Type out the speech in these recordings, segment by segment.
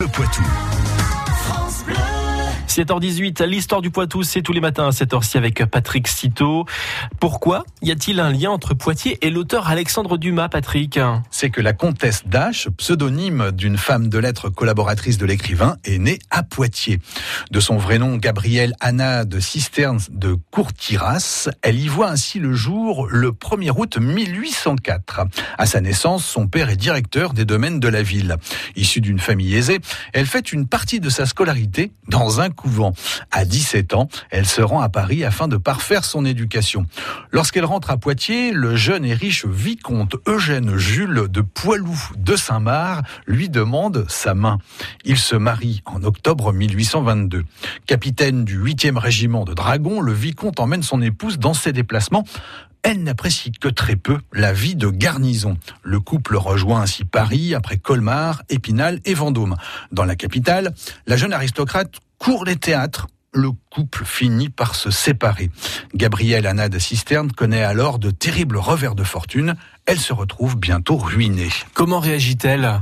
Le Poitou. 7h18, l'histoire du Poitou, c'est tous les matins à cette heure-ci avec Patrick Citeau. Pourquoi y a-t-il un lien entre Poitiers et l'auteur Alexandre Dumas, Patrick? C'est que la comtesse d'Ache, pseudonyme d'une femme de lettres collaboratrice de l'écrivain, est née à Poitiers. De son vrai nom, Gabrielle Anna de Cisternes de Courtiras, elle y voit ainsi le jour le 1er août 1804. À sa naissance, son père est directeur des domaines de la ville. Issue d'une famille aisée, elle fait une partie de sa scolarité dans un À 17 ans, elle se rend à Paris afin de parfaire son éducation. Lorsqu'elle rentre à Poitiers, le jeune et riche vicomte Eugène Jules de Poilou de Saint-Marc lui demande sa main. Il se marie en octobre 1822. Capitaine du 8e régiment de dragons, le vicomte emmène son épouse dans ses déplacements elle n'apprécie que très peu la vie de garnison. Le couple rejoint ainsi Paris après Colmar, Épinal et Vendôme. Dans la capitale, la jeune aristocrate court les théâtres. Le couple finit par se séparer. Gabrielle Anna de Cisterne connaît alors de terribles revers de fortune. Elle se retrouve bientôt ruinée. Comment réagit-elle?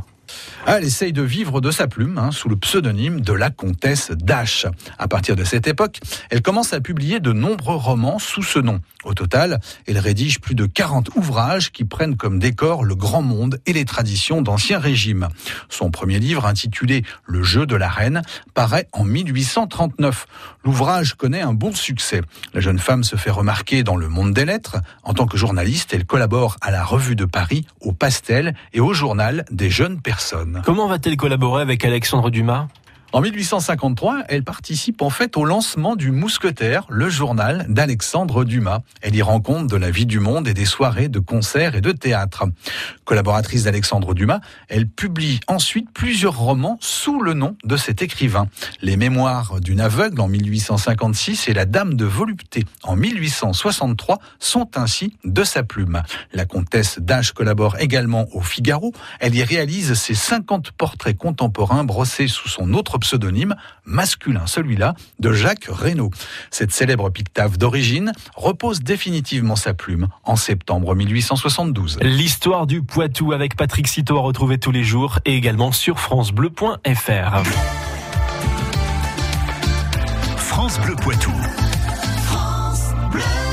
Elle essaye de vivre de sa plume hein, sous le pseudonyme de la comtesse d'Ache. À partir de cette époque, elle commence à publier de nombreux romans sous ce nom. Au total, elle rédige plus de 40 ouvrages qui prennent comme décor le grand monde et les traditions d'Ancien Régime. Son premier livre, intitulé Le jeu de la reine, paraît en 1839. L'ouvrage connaît un bon succès. La jeune femme se fait remarquer dans le monde des lettres. En tant que journaliste, elle collabore à la Revue de Paris, au Pastel et au journal des jeunes personnes. Comment va-t-elle collaborer avec Alexandre Dumas? En 1853, elle participe en fait au lancement du Mousquetaire, le journal d'Alexandre Dumas. Elle y rend compte de la vie du monde et des soirées de concerts et de théâtre. Collaboratrice d'Alexandre Dumas, elle publie ensuite plusieurs romans sous le nom de cet écrivain. Les Mémoires d'une aveugle en 1856 et La Dame de volupté en 1863 sont ainsi de sa plume. La comtesse d'Ache collabore également au Figaro. Elle y réalise ses 50 portraits contemporains brossés sous son autre pseudonyme masculin, celui-là de Jacques Reynaud. Cette célèbre pictave d'origine repose définitivement sa plume en septembre 1872. L'histoire du Poitou avec Patrick Citeau à retrouver tous les jours et également sur francebleu.fr. France Bleu Poitou.